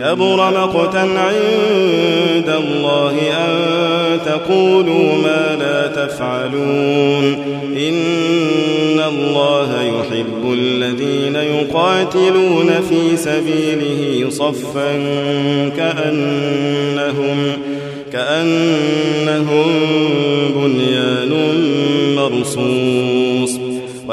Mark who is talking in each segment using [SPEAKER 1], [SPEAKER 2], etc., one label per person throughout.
[SPEAKER 1] كبر مقتا عند الله أن تقولوا ما لا تفعلون. إن الله يحب الذين يقاتلون في سبيله صفا كأنهم كأنهم بنيان مرصوص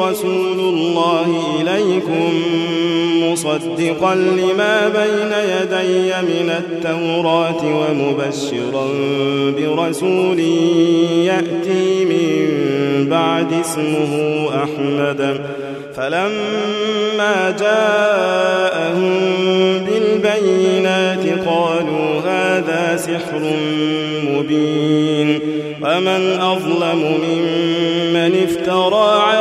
[SPEAKER 1] رسول الله إليكم مصدقا لما بين يدي من التوراة ومبشرا برسول يأتي من بعد اسمه أحمد. فلما جاءهم بالبينات قالوا هذا سحر مبين. ومن أظلم ممن افترى على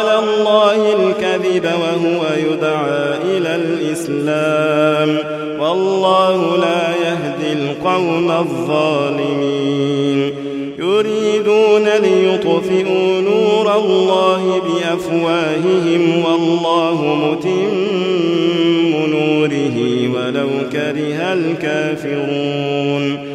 [SPEAKER 1] الكذب وهو يدعى إلى الإسلام. والله لا يهدي القوم الظالمين. يريدون ليطفئوا نور الله بأفواههم والله متم نوره ولو كره الكافرون.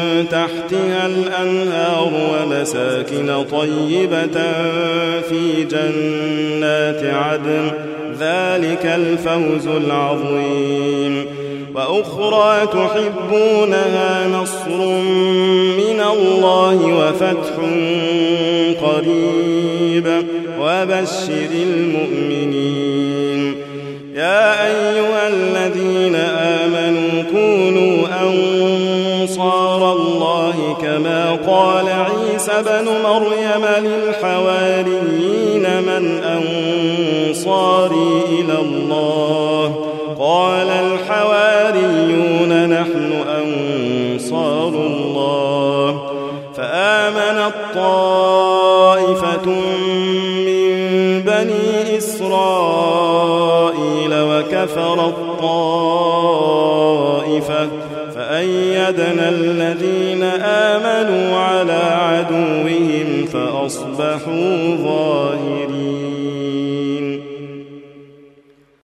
[SPEAKER 1] تحتها الأنهار ومساكن طيبة في جنات عدن. ذلك الفوز العظيم. وأخرى تحبونها نصر من الله وفتح قريب. وبشر المؤمنين. كما قال عيسى بن مريم للحواريين من أنصاري إلى الله. قال الحواريون نحن أنصار الله. فآمنت طائفة من بني إسرائيل وكفر الطائفة. فأيدنا الذين آمنوا على عدوهم فأصبحوا ظاهرين.